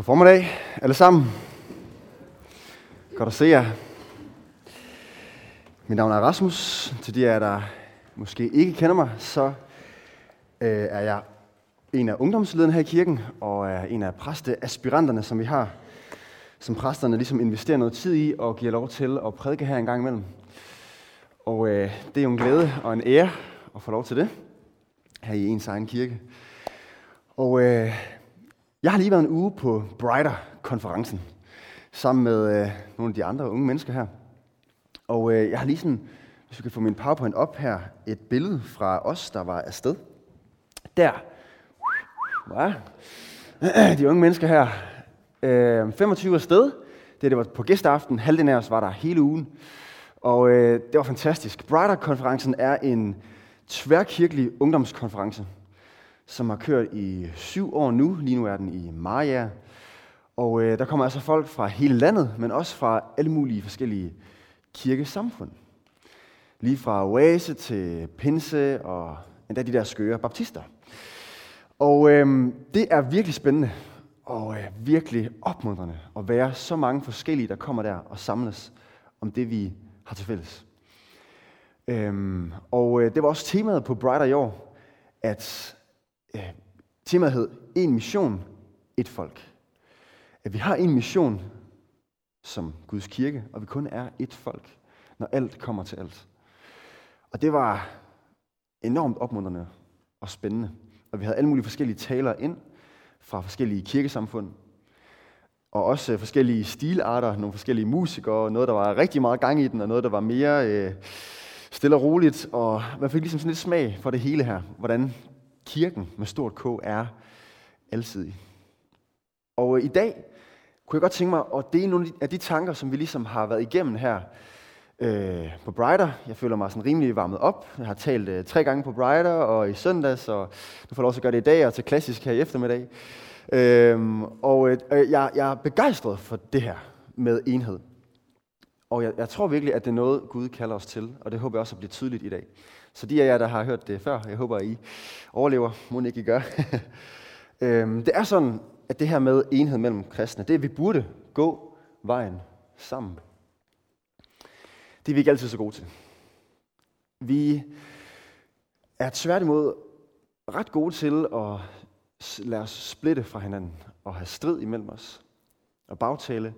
God formiddag, alle sammen. Godt at se jer. Mit navn er Rasmus. Til de af jer, der måske ikke kender mig, så øh, er jeg en af ungdomslederne her i kirken, og er en af præsteaspiranterne, som vi har, som præsterne ligesom investerer noget tid i og giver lov til at prædike her en gang imellem. Og øh, det er jo en glæde og en ære at få lov til det her i ens egen kirke. Og øh, jeg har lige været en uge på Brighter-konferencen, sammen med øh, nogle af de andre unge mennesker her. Og øh, jeg har lige sådan, hvis vi kan få min PowerPoint op her, et billede fra os, der var afsted. Der. var De unge mennesker her. Øh, 25 afsted. Det, det var på gæsteaften. Halvdelen af os var der hele ugen. Og øh, det var fantastisk. Brighter-konferencen er en tværkirkelig ungdomskonference, som har kørt i syv år nu. Lige nu er den i Maja. Og øh, der kommer altså folk fra hele landet, men også fra alle mulige forskellige kirkesamfund. Lige fra Oase til Pinse og endda de der skøre baptister. Og øh, det er virkelig spændende og øh, virkelig opmuntrende at være så mange forskellige, der kommer der og samles om det, vi har til fælles. Øhm, og øh, det var også temaet på Brighter i år, at øh, temaet hed En mission, et folk. At vi har en mission som Guds kirke, og vi kun er et folk, når alt kommer til alt. Og det var enormt opmuntrende og spændende. Og vi havde alle mulige forskellige talere ind fra forskellige kirkesamfund, og også forskellige stilarter, nogle forskellige musikere, noget, der var rigtig meget gang i den, og noget, der var mere øh, stille og roligt. Og man fik ligesom sådan lidt smag for det hele her, hvordan kirken med stort K er alsidig. Og øh, i dag kunne jeg godt tænke mig at dele nogle af de tanker, som vi ligesom har været igennem her øh, på Brighter. Jeg føler mig sådan rimelig varmet op. Jeg har talt øh, tre gange på Brighter og i søndags, og nu får jeg også at gøre det i dag og til klassisk her i eftermiddag. Øhm, øh, og øh, jeg, jeg er begejstret for det her med enhed. Og jeg, jeg tror virkelig, at det er noget, Gud kalder os til, og det håber jeg også at blive tydeligt i dag. Så de af jer, der har hørt det før, jeg håber, at I overlever. Må ikke I gør. øhm, det er sådan, at det her med enhed mellem kristne, det er, at vi burde gå vejen sammen. Det er vi ikke altid så gode til. Vi er tværtimod ret gode til at lade os splitte fra hinanden og have strid imellem os og bagtale.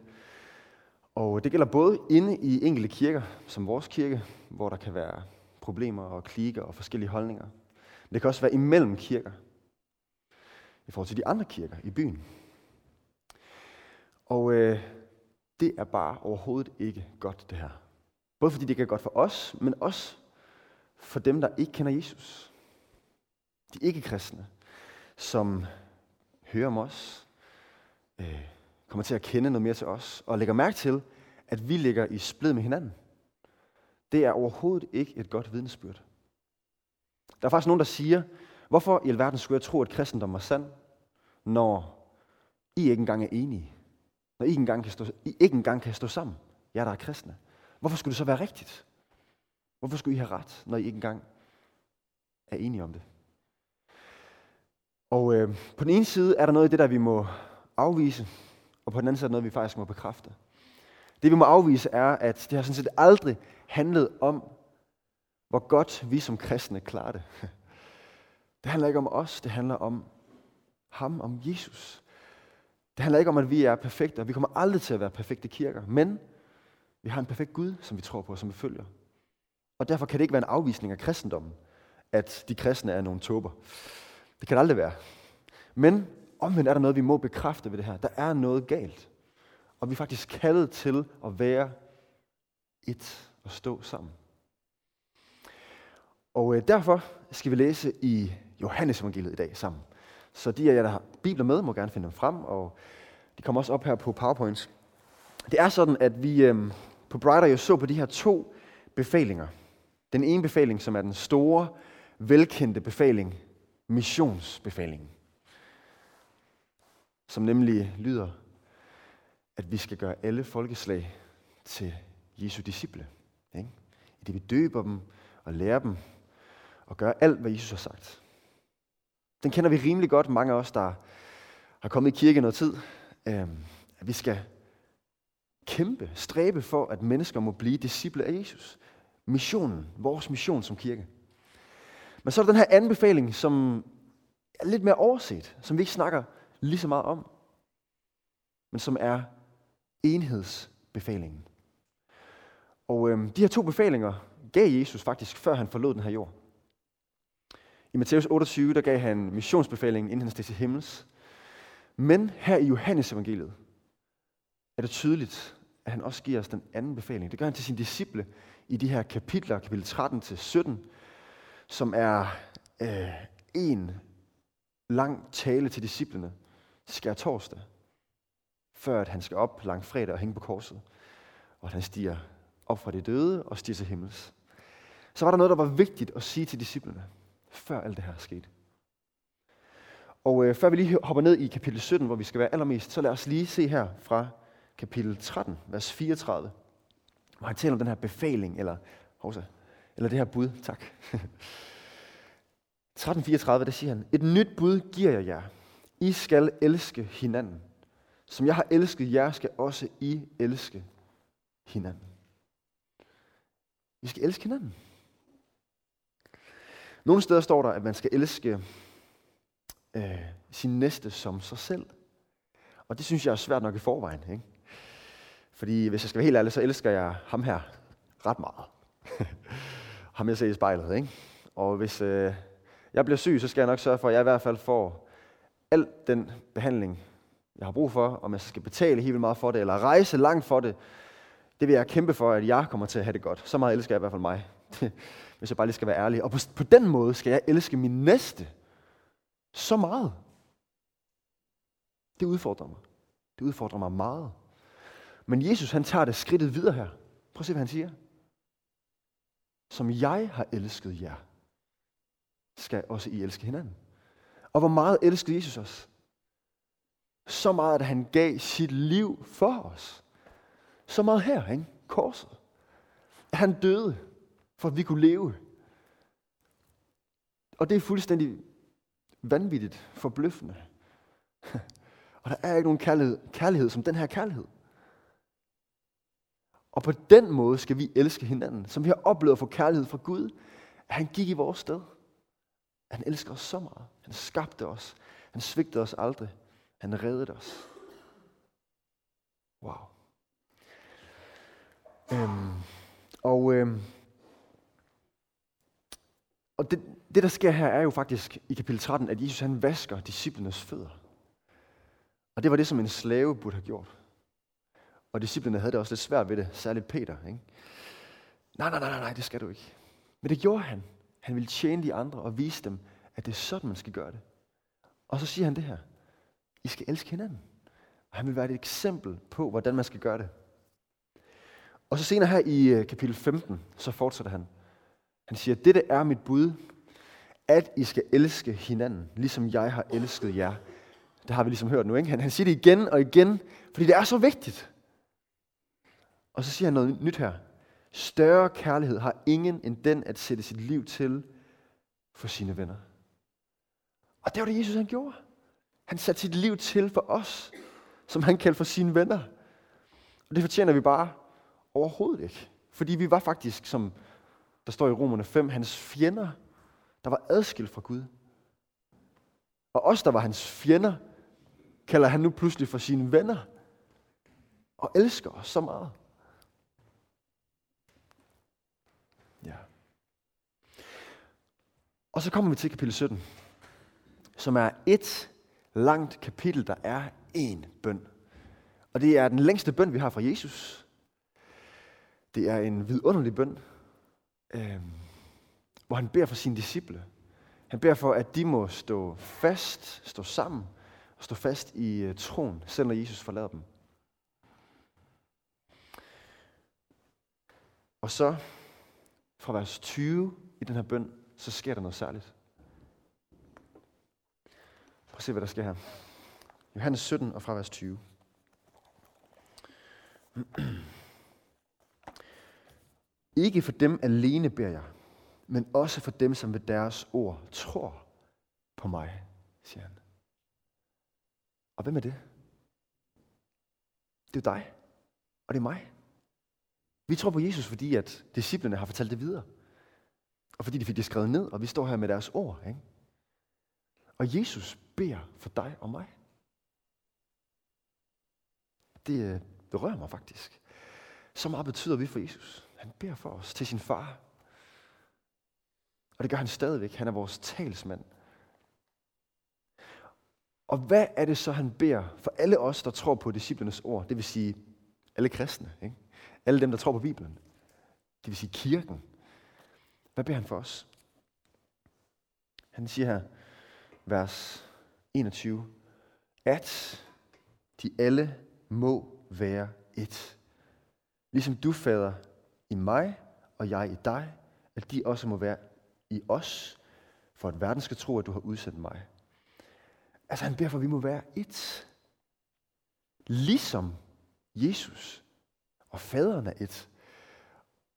Og det gælder både inde i enkelte kirker, som vores kirke, hvor der kan være problemer og klikker og forskellige holdninger. Men det kan også være imellem kirker, i forhold til de andre kirker i byen. Og øh, det er bare overhovedet ikke godt, det her. Både fordi det ikke er godt for os, men også for dem, der ikke kender Jesus. De ikke-kristne, som hører om os, øh, kommer til at kende noget mere til os, og lægger mærke til, at vi ligger i splid med hinanden. Det er overhovedet ikke et godt vidnesbyrd. Der er faktisk nogen, der siger, hvorfor i alverden skulle jeg tro, at kristendom er sand, når I ikke engang er enige? Når I ikke engang kan stå, I ikke engang kan stå sammen, jer der er kristne. Hvorfor skulle det så være rigtigt? Hvorfor skulle I have ret, når I ikke engang er enige om det? Og øh, på den ene side er der noget i det, der vi må afvise, og på den anden side er der noget, vi faktisk må bekræfte. Det vi må afvise er, at det har sådan set aldrig handlet om, hvor godt vi som kristne klarer det. Det handler ikke om os, det handler om ham, om Jesus. Det handler ikke om, at vi er perfekte, og vi kommer aldrig til at være perfekte kirker, men vi har en perfekt Gud, som vi tror på, som vi følger. Og derfor kan det ikke være en afvisning af kristendommen, at de kristne er nogle tober. Det kan det aldrig være. Men omvendt er der noget, vi må bekræfte ved det her. Der er noget galt. Og vi er faktisk kaldet til at være et og stå sammen. Og øh, derfor skal vi læse i Johannes evangeliet i dag sammen. Så de af jer, der har bibler med, må gerne finde dem frem, og de kommer også op her på PowerPoint. Det er sådan, at vi øh, på Brighter jo så på de her to befalinger. Den ene befaling, som er den store, velkendte befaling, missionsbefalingen, som nemlig lyder, at vi skal gøre alle folkeslag til Jesu disciple. Ikke? I det vi døber dem og lærer dem og gør alt, hvad Jesus har sagt. Den kender vi rimelig godt, mange af os, der har kommet i kirke noget tid. øh, at vi skal kæmpe, stræbe for, at mennesker må blive disciple af Jesus. Missionen, vores mission som kirke. Men så er der den her anden befaling, som er lidt mere overset, som vi ikke snakker lige så meget om, men som er enhedsbefalingen. Og øh, de her to befalinger gav Jesus faktisk, før han forlod den her jord. I Matthæus 28, der gav han missionsbefalingen, inden han steg til himmels. Men her i Johannes evangeliet er det tydeligt, at han også giver os den anden befaling. Det gør han til sine disciple i de her kapitler, kapitel 13 til 17, som er øh, en lang tale til disciplene skær torsdag, før at han skal op lang fredag og hænge på korset, og at han stiger op fra de døde og stiger til himmels. Så var der noget, der var vigtigt at sige til disciplene, før alt det her skete. Og øh, før vi lige hopper ned i kapitel 17, hvor vi skal være allermest, så lad os lige se her fra kapitel 13, vers 34, hvor han taler om den her befaling, eller, hovsa, eller det her bud, tak. 13.34, der siger han, et nyt bud giver jeg jer. I skal elske hinanden. Som jeg har elsket jer, skal også I elske hinanden. Vi skal elske hinanden. Nogle steder står der, at man skal elske øh, sin næste som sig selv. Og det synes jeg er svært nok i forvejen. Ikke? Fordi hvis jeg skal være helt ærlig, så elsker jeg ham her ret meget. ham jeg ser i spejlet. Ikke? Og hvis øh, jeg bliver syg, så skal jeg nok sørge for, at jeg i hvert fald får al den behandling, jeg har brug for, om jeg skal betale helt vildt meget for det, eller rejse langt for det, det vil jeg kæmpe for, at jeg kommer til at have det godt. Så meget elsker jeg i hvert fald mig, hvis jeg bare lige skal være ærlig. Og på, på den måde skal jeg elske min næste så meget. Det udfordrer mig. Det udfordrer mig meget. Men Jesus han tager det skridtet videre her. Prøv at se, hvad han siger. Som jeg har elsket jer, skal også I elske hinanden. Og hvor meget elskede Jesus os? Så meget, at han gav sit liv for os. Så meget her, ikke? Korset. Han døde, for at vi kunne leve. Og det er fuldstændig vanvittigt, forbløffende. Og der er ikke nogen kærlighed, kærlighed som den her kærlighed. Og på den måde skal vi elske hinanden, som vi har oplevet at få kærlighed fra Gud, at han gik i vores sted. Han elsker os så meget. Han skabte os. Han svigtede os aldrig. Han reddede os. Wow. Øhm, og øhm, og det, det, der sker her, er jo faktisk i kapitel 13, at Jesus han vasker disciplenes fødder. Og det var det, som en slave burde have gjort. Og disciplene havde det også lidt svært ved det, særligt Peter. Ikke? Nej, nej, nej, nej, nej, det skal du ikke. Men det gjorde han. Han ville tjene de andre og vise dem, at det er sådan, man skal gøre det. Og så siger han det her. I skal elske hinanden. Og han vil være et eksempel på, hvordan man skal gøre det. Og så senere her i øh, kapitel 15, så fortsætter han. Han siger, dette er mit bud, at I skal elske hinanden, ligesom jeg har elsket jer. Det har vi ligesom hørt nu, ikke? Han, han siger det igen og igen, fordi det er så vigtigt. Og så siger han noget nyt her. Større kærlighed har ingen end den at sætte sit liv til for sine venner. Og det var det, Jesus han gjorde. Han satte sit liv til for os, som han kaldte for sine venner. Og det fortjener vi bare overhovedet ikke. Fordi vi var faktisk, som der står i Romerne 5, hans fjender, der var adskilt fra Gud. Og os, der var hans fjender, kalder han nu pludselig for sine venner. Og elsker os så meget. Ja. Og så kommer vi til kapitel 17, som er et langt kapitel, der er én bøn. Og det er den længste bøn, vi har fra Jesus. Det er en vidunderlig bøn, øh, hvor han beder for sine disciple. Han beder for, at de må stå fast, stå sammen og stå fast i øh, troen, selv når Jesus forlader dem. Og så fra vers 20 i den her bøn, så sker der noget særligt. Prøv at se, hvad der sker her. Johannes 17 og fra vers 20. Ikke for dem alene beder jeg, men også for dem, som ved deres ord tror på mig, siger han. Og hvem er det? Det er dig, og det er mig. Vi tror på Jesus, fordi at disciplene har fortalt det videre. Og fordi de fik det skrevet ned, og vi står her med deres ord. Ikke? Og Jesus beder for dig og mig. Det øh, berører mig faktisk. Så meget betyder vi for Jesus. Han beder for os til sin far. Og det gør han stadigvæk. Han er vores talsmand. Og hvad er det så, han beder for alle os, der tror på disciplernes ord? Det vil sige alle kristne. Ikke? Alle dem, der tror på Bibelen. Det vil sige kirken. Hvad beder han for os? Han siger her, vers 21, at de alle må være et. Ligesom du, fader, i mig, og jeg i dig, at de også må være i os, for at verden skal tro, at du har udsendt mig. Altså han beder for, at vi må være et. Ligesom Jesus og faderen er et.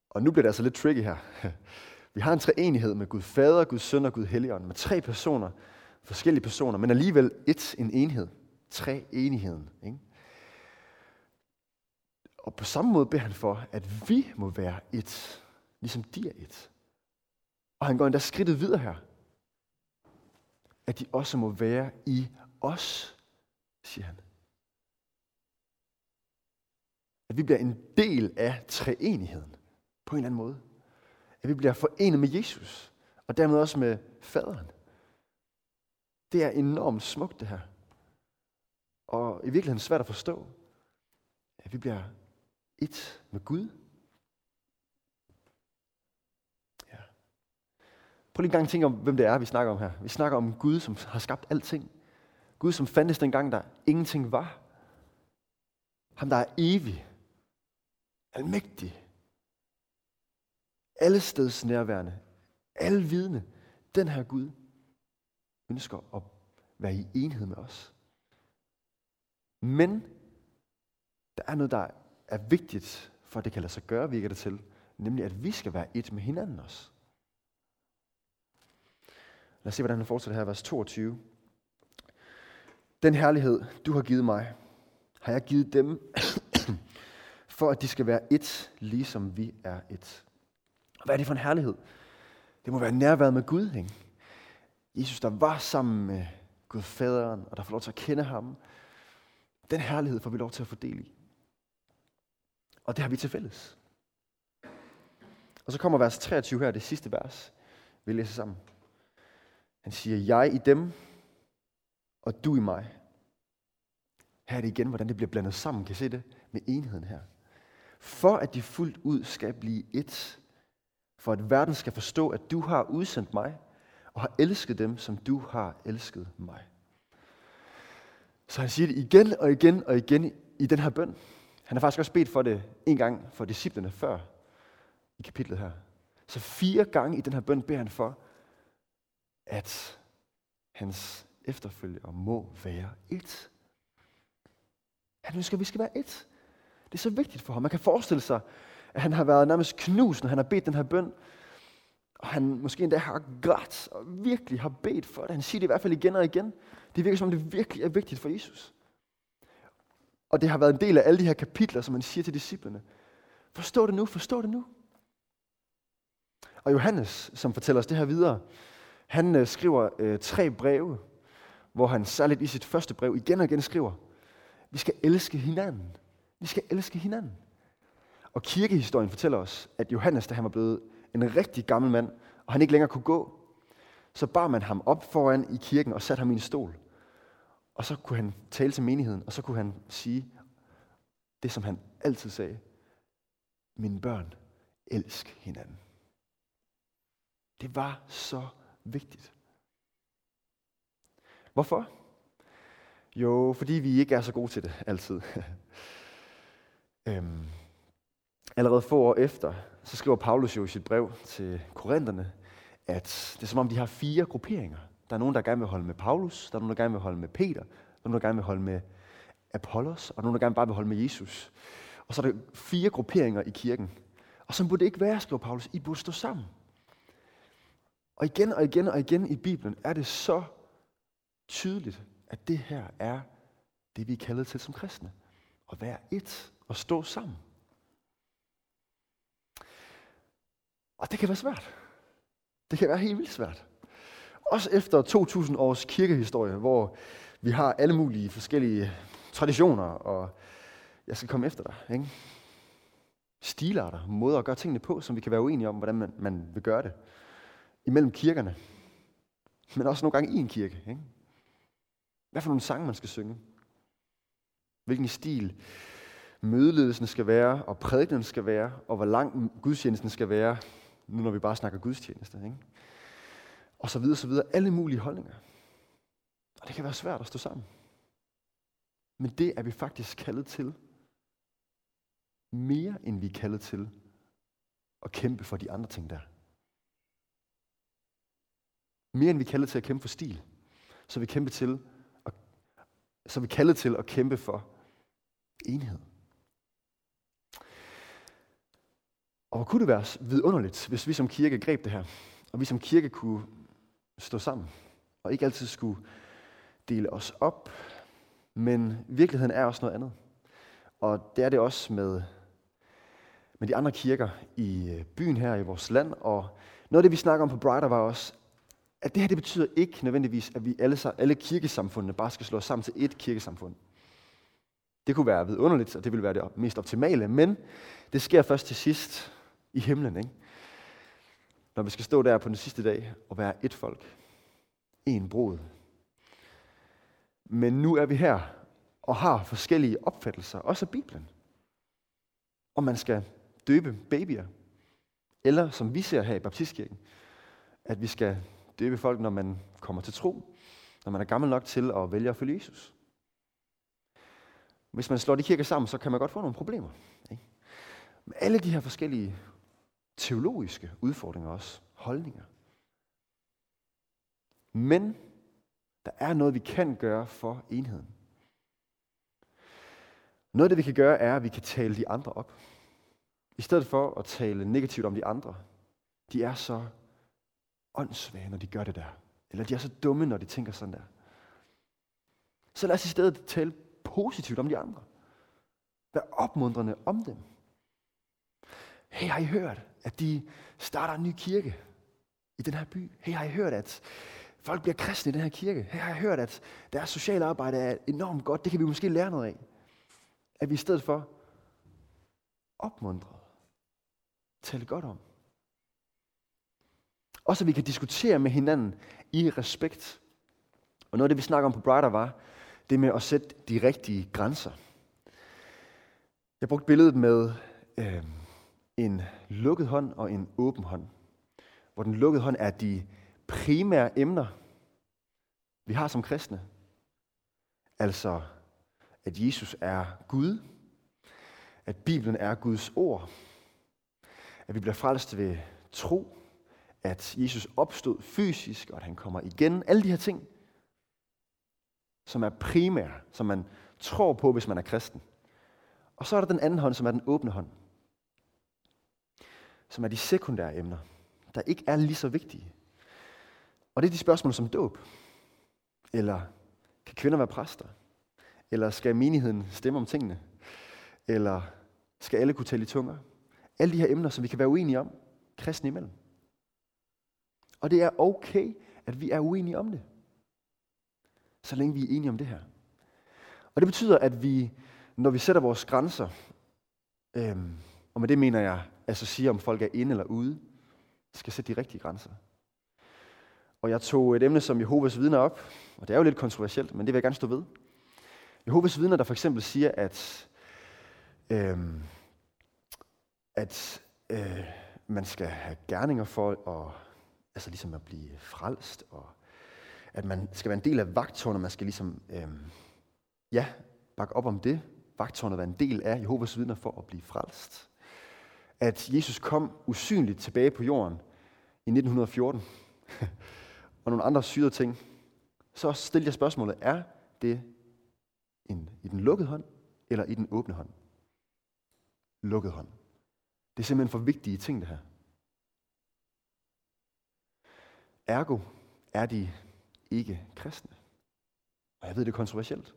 Og nu bliver det altså lidt tricky her. Vi har en treenighed med Gud Fader, Gud Søn og Gud Helligånd, med tre personer, forskellige personer, men alligevel et, en enhed. Tre enigheden. Ikke? Og på samme måde beder han for, at vi må være et, ligesom de er et. Og han går endda skridtet videre her. At de også må være i os, siger han. At vi bliver en del af treenigheden på en eller anden måde. At vi bliver forenet med Jesus, og dermed også med faderen. Det er enormt smukt det her. Og i virkeligheden svært at forstå, at vi bliver et med Gud. Ja. Prøv lige en gang at tænke om, hvem det er, vi snakker om her. Vi snakker om Gud, som har skabt alting. Gud, som fandtes dengang, der ingenting var. Ham, der er evig. Almægtig. Alle steds nærværende. Alle vidne. Den her Gud ønsker at være i enhed med os. Men der er noget, der er vigtigt, for at det kan lade sig gøre, virker det til, nemlig at vi skal være et med hinanden også. Lad os se, hvordan han fortsætter her, vers 22. Den herlighed, du har givet mig, har jeg givet dem, for at de skal være et, ligesom vi er et. Hvad er det for en herlighed? Det må være nærværet med Gud, ikke? Jesus, der var sammen med Gud faderen, og der får lov til at kende ham. Den herlighed får vi lov til at fordele i. Og det har vi til fælles. Og så kommer vers 23 her, det sidste vers. Vi læser sammen. Han siger, jeg i dem, og du i mig. Her er det igen, hvordan det bliver blandet sammen. Kan I se det? Med enheden her. For at de fuldt ud skal blive et. For at verden skal forstå, at du har udsendt mig, og har elsket dem, som du har elsket mig. Så han siger det igen og igen og igen i den her bøn. Han har faktisk også bedt for det en gang for disciplene før i kapitlet her. Så fire gange i den her bøn beder han for, at hans efterfølgere må være et. Han ønsker, at vi skal være et. Det er så vigtigt for ham. Man kan forestille sig, at han har været nærmest knust, når han har bedt den her bøn. Og han måske endda har grædt og virkelig har bedt for det. Han siger det i hvert fald igen og igen. Det virker som om det virkelig er vigtigt for Jesus. Og det har været en del af alle de her kapitler, som man siger til disciplene. Forstå det nu, forstå det nu. Og Johannes, som fortæller os det her videre, han øh, skriver øh, tre breve, hvor han særligt i sit første brev igen og igen skriver, vi skal elske hinanden. Vi skal elske hinanden. Og kirkehistorien fortæller os, at Johannes, da han var blevet en rigtig gammel mand, og han ikke længere kunne gå, så bar man ham op foran i kirken og satte ham i en stol. Og så kunne han tale til menigheden, og så kunne han sige det, som han altid sagde. Mine børn, elsk hinanden. Det var så vigtigt. Hvorfor? Jo, fordi vi ikke er så gode til det altid. øhm, allerede få år efter, så skriver Paulus jo i sit brev til korinterne, at det er som om, de har fire grupperinger. Der er nogen, der gerne vil holde med Paulus, der er nogen, der gerne vil holde med Peter, der er nogen, der gerne vil holde med Apollos, og nogen, der gerne bare vil holde med Jesus. Og så er der fire grupperinger i kirken. Og så burde det ikke være, skriver Paulus. I burde stå sammen. Og igen og igen og igen i Bibelen er det så tydeligt, at det her er det, vi er kaldet til som kristne. at være et og stå sammen. Og det kan være svært. Det kan være helt vildt svært. Også efter 2000 års kirkehistorie, hvor vi har alle mulige forskellige traditioner, og jeg skal komme efter dig. Ikke? Stilarter, måder at gøre tingene på, som vi kan være uenige om, hvordan man, man vil gøre det. Imellem kirkerne. Men også nogle gange i en kirke. Ikke? Hvad for nogle sange man skal synge? Hvilken stil mødeledelsen skal være, og prædikenen skal være, og hvor lang gudstjenesten skal være, nu når vi bare snakker gudstjeneste. Ikke? Og så videre, så videre. Alle mulige holdninger. Og det kan være svært at stå sammen. Men det er vi faktisk kaldet til. Mere end vi er kaldet til at kæmpe for de andre ting der. Mere end vi er kaldet til at kæmpe for stil, så er vi kæmpe til at, så er vi kaldet til at kæmpe for enhed. Og hvor kunne det være vidunderligt, hvis vi som kirke greb det her, og vi som kirke kunne stå sammen, og ikke altid skulle dele os op, men virkeligheden er også noget andet. Og det er det også med, med de andre kirker i øh, byen her i vores land. Og noget af det, vi snakker om på Brighter, var også, at det her det betyder ikke nødvendigvis, at vi alle, alle kirkesamfundene bare skal slå os sammen til ét kirkesamfund. Det kunne være vidunderligt, og det ville være det mest optimale, men det sker først til sidst i himlen, ikke? når vi skal stå der på den sidste dag og være et folk. En brud. Men nu er vi her og har forskellige opfattelser, også af Bibelen. Om man skal døbe babyer, eller som vi ser her i Baptistkirken, at vi skal døbe folk, når man kommer til tro, når man er gammel nok til at vælge at følge Jesus. Hvis man slår de kirker sammen, så kan man godt få nogle problemer. Ikke? Men alle de her forskellige teologiske udfordringer også, holdninger. Men der er noget, vi kan gøre for enheden. Noget af det, vi kan gøre, er, at vi kan tale de andre op. I stedet for at tale negativt om de andre. De er så åndssvage, når de gør det der. Eller de er så dumme, når de tænker sådan der. Så lad os i stedet tale positivt om de andre. Vær opmuntrende om dem. Hey, har I hørt, at de starter en ny kirke i den her by? Hey, har I hørt, at folk bliver kristne i den her kirke? Hey, har I hørt, at deres sociale arbejde er enormt godt? Det kan vi måske lære noget af. At vi i stedet for opmuntret tale godt om. Også at vi kan diskutere med hinanden i respekt. Og noget af det, vi snakker om på Brighter, var det med at sætte de rigtige grænser. Jeg brugte billedet med øh, en lukket hånd og en åben hånd. Hvor den lukkede hånd er de primære emner, vi har som kristne. Altså, at Jesus er Gud, at Bibelen er Guds ord, at vi bliver frelst ved tro, at Jesus opstod fysisk, og at han kommer igen. Alle de her ting, som er primære, som man tror på, hvis man er kristen. Og så er der den anden hånd, som er den åbne hånd som er de sekundære emner, der ikke er lige så vigtige. Og det er de spørgsmål som dåb. Eller kan kvinder være præster? Eller skal menigheden stemme om tingene? Eller skal alle kunne tale i tunger? Alle de her emner, som vi kan være uenige om, kristne imellem. Og det er okay, at vi er uenige om det. Så længe vi er enige om det her. Og det betyder, at vi, når vi sætter vores grænser, øhm, og med det mener jeg altså sige, om folk er inde eller ude, skal sætte de rigtige grænser. Og jeg tog et emne som Jehovas vidner op, og det er jo lidt kontroversielt, men det vil jeg gerne stå ved. Jehovas vidner, der for eksempel siger, at, øh, at øh, man skal have gerninger for at, altså ligesom at blive frelst, og at man skal være en del af vagtårnet, man skal ligesom, øh, ja, bakke op om det. Vagtårnet være en del af Jehovas vidner for at blive frelst at Jesus kom usynligt tilbage på jorden i 1914, og nogle andre syrede ting, så stiller jeg spørgsmålet, er det en, i den lukkede hånd, eller i den åbne hånd? Lukket hånd. Det er simpelthen for vigtige ting, det her. Ergo er de ikke kristne. Og jeg ved, det er kontroversielt.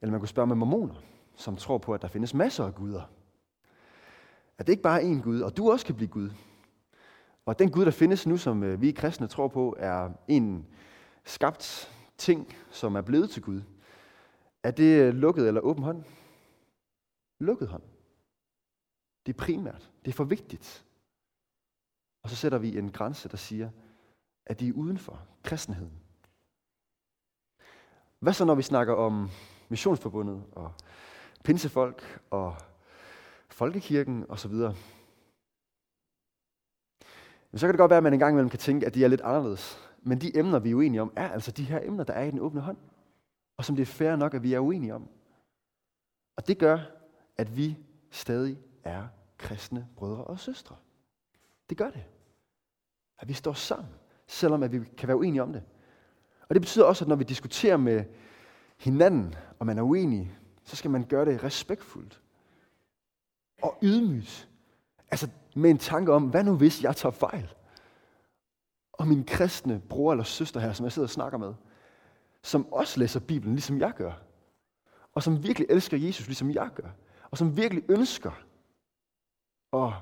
Eller man kunne spørge med mormoner, som tror på, at der findes masser af guder. At det ikke bare er én Gud, og du også kan blive Gud. Og at den Gud, der findes nu, som øh, vi kristne tror på, er en skabt ting, som er blevet til Gud. Er det øh, lukket eller åben hånd? Lukket hånd. Det er primært. Det er for vigtigt. Og så sætter vi en grænse, der siger, at de er uden for kristenheden. Hvad så, når vi snakker om missionsforbundet og pinsefolk og folkekirken osv.? Men så kan det godt være, at man engang imellem kan tænke, at de er lidt anderledes. Men de emner, vi er uenige om, er altså de her emner, der er i den åbne hånd. Og som det er fair nok, at vi er uenige om. Og det gør, at vi stadig er kristne brødre og søstre. Det gør det. At vi står sammen, selvom at vi kan være uenige om det. Og det betyder også, at når vi diskuterer med hinanden, og man er uenig, så skal man gøre det respektfuldt. Og ydmygt. Altså med en tanke om, hvad nu hvis jeg tager fejl? Og min kristne bror eller søster her, som jeg sidder og snakker med, som også læser Bibelen, ligesom jeg gør. Og som virkelig elsker Jesus, ligesom jeg gør. Og som virkelig ønsker at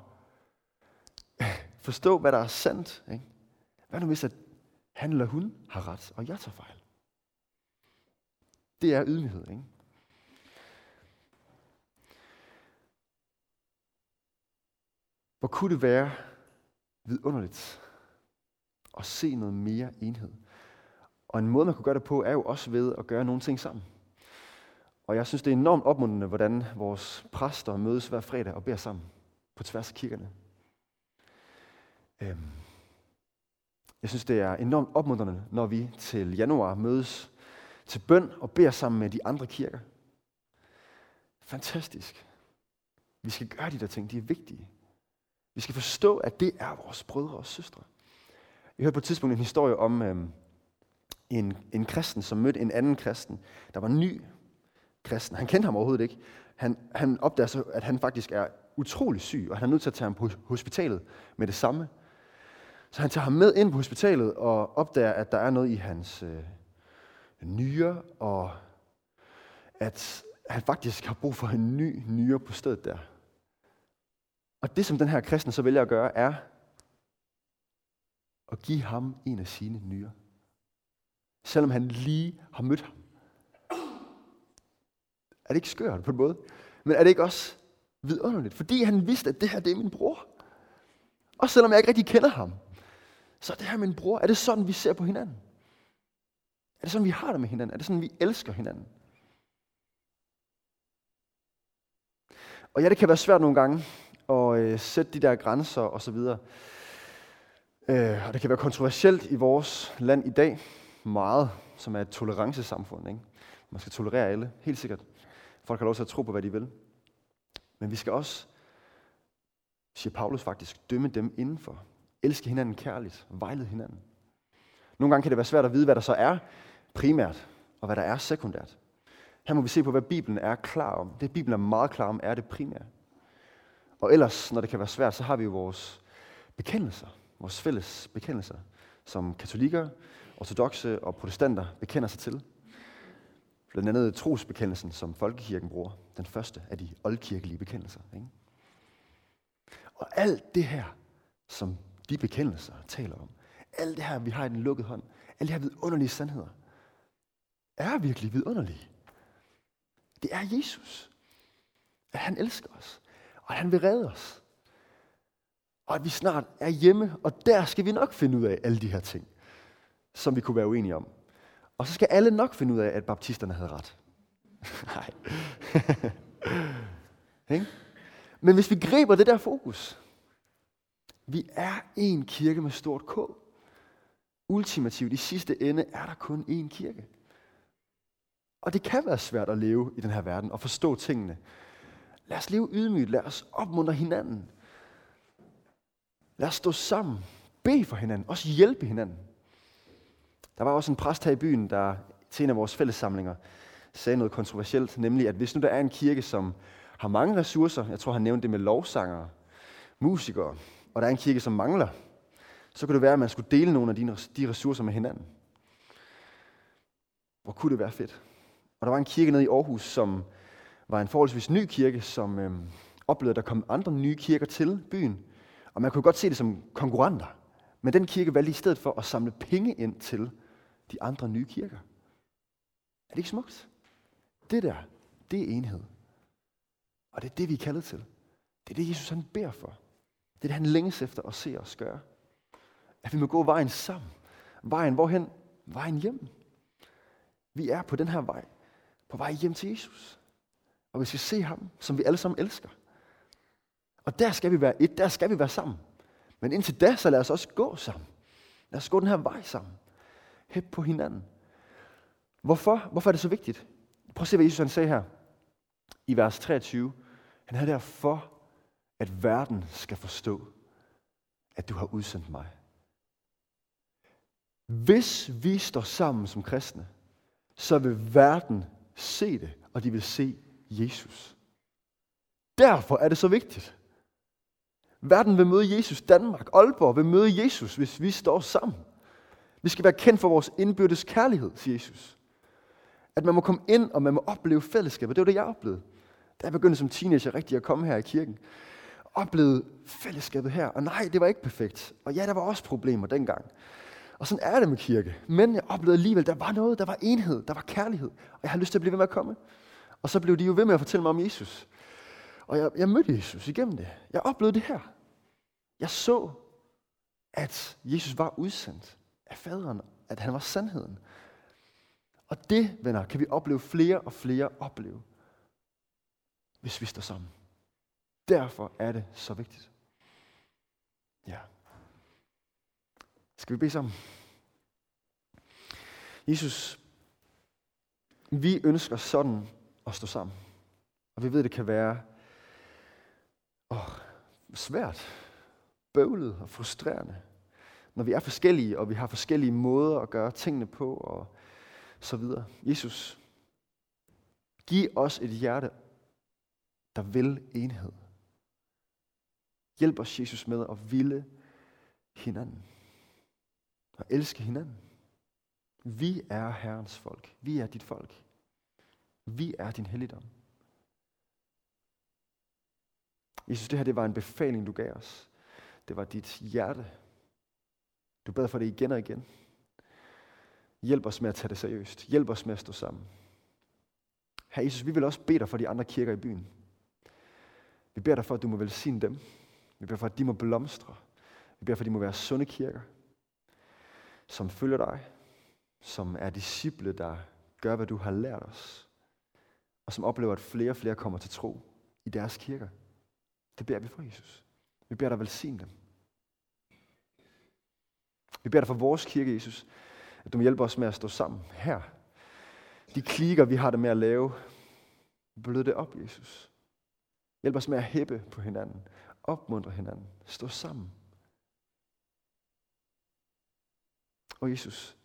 forstå, hvad der er sandt. Ikke? Hvad nu hvis, at han eller hun har ret, og jeg tager fejl? Det er ydmyghed, ikke? Hvor kunne det være vidunderligt at se noget mere enhed? Og en måde, man kunne gøre det på, er jo også ved at gøre nogle ting sammen. Og jeg synes, det er enormt opmuntrende, hvordan vores præster mødes hver fredag og beder sammen på tværs af kirkerne. Øhm, jeg synes, det er enormt opmuntrende, når vi til januar mødes til bøn og beder sammen med de andre kirker. Fantastisk. Vi skal gøre de der ting, de er vigtige. Vi skal forstå, at det er vores brødre og søstre. Jeg hørte på et tidspunkt en historie om øh, en, en kristen, som mødte en anden kristen, der var ny kristen. Han kendte ham overhovedet ikke. Han, han opdager så, at han faktisk er utrolig syg, og han er nødt til at tage ham på hospitalet med det samme. Så han tager ham med ind på hospitalet og opdager, at der er noget i hans øh, nyre, og at han faktisk har brug for en ny nyre på stedet der. Og det, som den her kristne så vælger at gøre, er at give ham en af sine nyre. Selvom han lige har mødt ham. Er det ikke skørt på en måde? Men er det ikke også vidunderligt? Fordi han vidste, at det her det er min bror. Og selvom jeg ikke rigtig kender ham, så er det her min bror. Er det sådan, vi ser på hinanden? Er det sådan, vi har det med hinanden? Er det sådan, vi elsker hinanden? Og ja, det kan være svært nogle gange og øh, sætte de der grænser og så videre. Øh, og det kan være kontroversielt i vores land i dag, meget, som er et tolerancesamfund. Ikke? Man skal tolerere alle, helt sikkert. Folk har lov til at tro på, hvad de vil. Men vi skal også, siger Paulus faktisk, dømme dem indenfor. Elske hinanden kærligt, vejlede hinanden. Nogle gange kan det være svært at vide, hvad der så er primært, og hvad der er sekundært. Her må vi se på, hvad Bibelen er klar om. Det Bibelen er meget klar om, er det primære. Og ellers, når det kan være svært, så har vi jo vores bekendelser, vores fælles bekendelser, som katolikker, ortodoxe og protestanter bekender sig til. Blandt andet trosbekendelsen, som folkekirken bruger. Den første af de oldkirkelige bekendelser. Ikke? Og alt det her, som de bekendelser taler om, alt det her, vi har i den lukkede hånd, alle de her vidunderlige sandheder, er virkelig vidunderlige. Det er Jesus. At han elsker os. Og han vil redde os. Og at vi snart er hjemme, og der skal vi nok finde ud af alle de her ting, som vi kunne være uenige om. Og så skal alle nok finde ud af, at baptisterne havde ret. Nej. Men hvis vi griber det der fokus, vi er en kirke med stort K. Ultimativt, i sidste ende, er der kun én kirke. Og det kan være svært at leve i den her verden og forstå tingene. Lad os leve ydmygt. Lad os opmuntre hinanden. Lad os stå sammen. Be for hinanden. Også hjælpe hinanden. Der var også en præst her i byen, der til en af vores fællessamlinger sagde noget kontroversielt, nemlig at hvis nu der er en kirke, som har mange ressourcer, jeg tror han nævnte det med lovsangere, musikere, og der er en kirke, som mangler, så kunne det være, at man skulle dele nogle af de ressourcer med hinanden. Hvor kunne det være fedt Og der var en kirke nede i Aarhus, som var en forholdsvis ny kirke, som øh, oplevede, at der kom andre nye kirker til byen. Og man kunne godt se det som konkurrenter. Men den kirke valgte i stedet for at samle penge ind til de andre nye kirker. Er det ikke smukt? Det der, det er enhed. Og det er det, vi er kaldet til. Det er det, Jesus han beder for. Det er det, han længes efter at se os gøre. At vi må gå vejen sammen. Vejen hvorhen? Vejen hjem. Vi er på den her vej. På vej hjem til Jesus. Og vi skal se ham, som vi alle sammen elsker. Og der skal vi være et, der skal vi være sammen. Men indtil da, så lad os også gå sammen. Lad os gå den her vej sammen. Hæb på hinanden. Hvorfor? Hvorfor er det så vigtigt? Prøv at se, hvad Jesus han sagde her i vers 23. Han er der for, at verden skal forstå, at du har udsendt mig. Hvis vi står sammen som kristne, så vil verden se det, og de vil se Jesus. Derfor er det så vigtigt. Verden vil møde Jesus. Danmark, Aalborg vil møde Jesus, hvis vi står sammen. Vi skal være kendt for vores indbyrdes kærlighed, siger Jesus. At man må komme ind, og man må opleve fællesskabet. Det var det, jeg oplevede. Da jeg begyndte som teenager rigtig at komme her i kirken. Oplevede fællesskabet her. Og nej, det var ikke perfekt. Og ja, der var også problemer dengang. Og sådan er det med kirke. Men jeg oplevede alligevel, der var noget, der var enhed, der var kærlighed. Og jeg har lyst til at blive ved med at komme. Og så blev de jo ved med at fortælle mig om Jesus. Og jeg, jeg mødte Jesus igennem det. Jeg oplevede det her. Jeg så, at Jesus var udsendt af faderen, at han var sandheden. Og det, venner, kan vi opleve flere og flere opleve, hvis vi står sammen. Derfor er det så vigtigt. Ja. Skal vi bede sammen? Jesus, vi ønsker sådan at stå sammen. Og vi ved, det kan være åh, svært, bøvlet og frustrerende, når vi er forskellige, og vi har forskellige måder at gøre tingene på, og så videre. Jesus, giv os et hjerte, der vil enhed. Hjælp os, Jesus, med at ville hinanden. Og elske hinanden. Vi er Herrens folk. Vi er dit folk. Vi er din helligdom. Jesus, det her det var en befaling, du gav os. Det var dit hjerte. Du bad for det igen og igen. Hjælp os med at tage det seriøst. Hjælp os med at stå sammen. Herre Jesus, vi vil også bede dig for de andre kirker i byen. Vi beder dig for, at du må velsigne dem. Vi beder for, at de må blomstre. Vi beder for, at de må være sunde kirker, som følger dig, som er disciple, der gør, hvad du har lært os, og som oplever, at flere og flere kommer til tro i deres kirker. Det beder vi for, Jesus. Vi beder dig velsigne dem. Vi beder dig for vores kirke, Jesus, at du må hjælpe os med at stå sammen her. De klikker, vi har det med at lave, blød det op, Jesus. Hjælp os med at hæppe på hinanden. Opmuntre hinanden. Stå sammen. Og Jesus,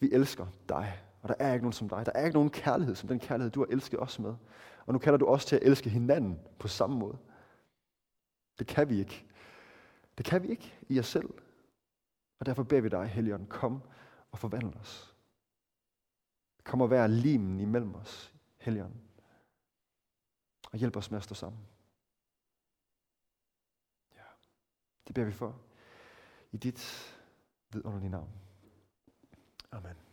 vi elsker dig. Og der er ikke nogen som dig. Der er ikke nogen kærlighed som den kærlighed, du har elsket os med. Og nu kalder du os til at elske hinanden på samme måde. Det kan vi ikke. Det kan vi ikke i os selv. Og derfor beder vi dig, Helligånd, kom og forvandle os. Kom og vær limen imellem os, Helligånd. Og hjælp os med at stå sammen. Ja, det beder vi for. I dit vidunderlige navn. Amen.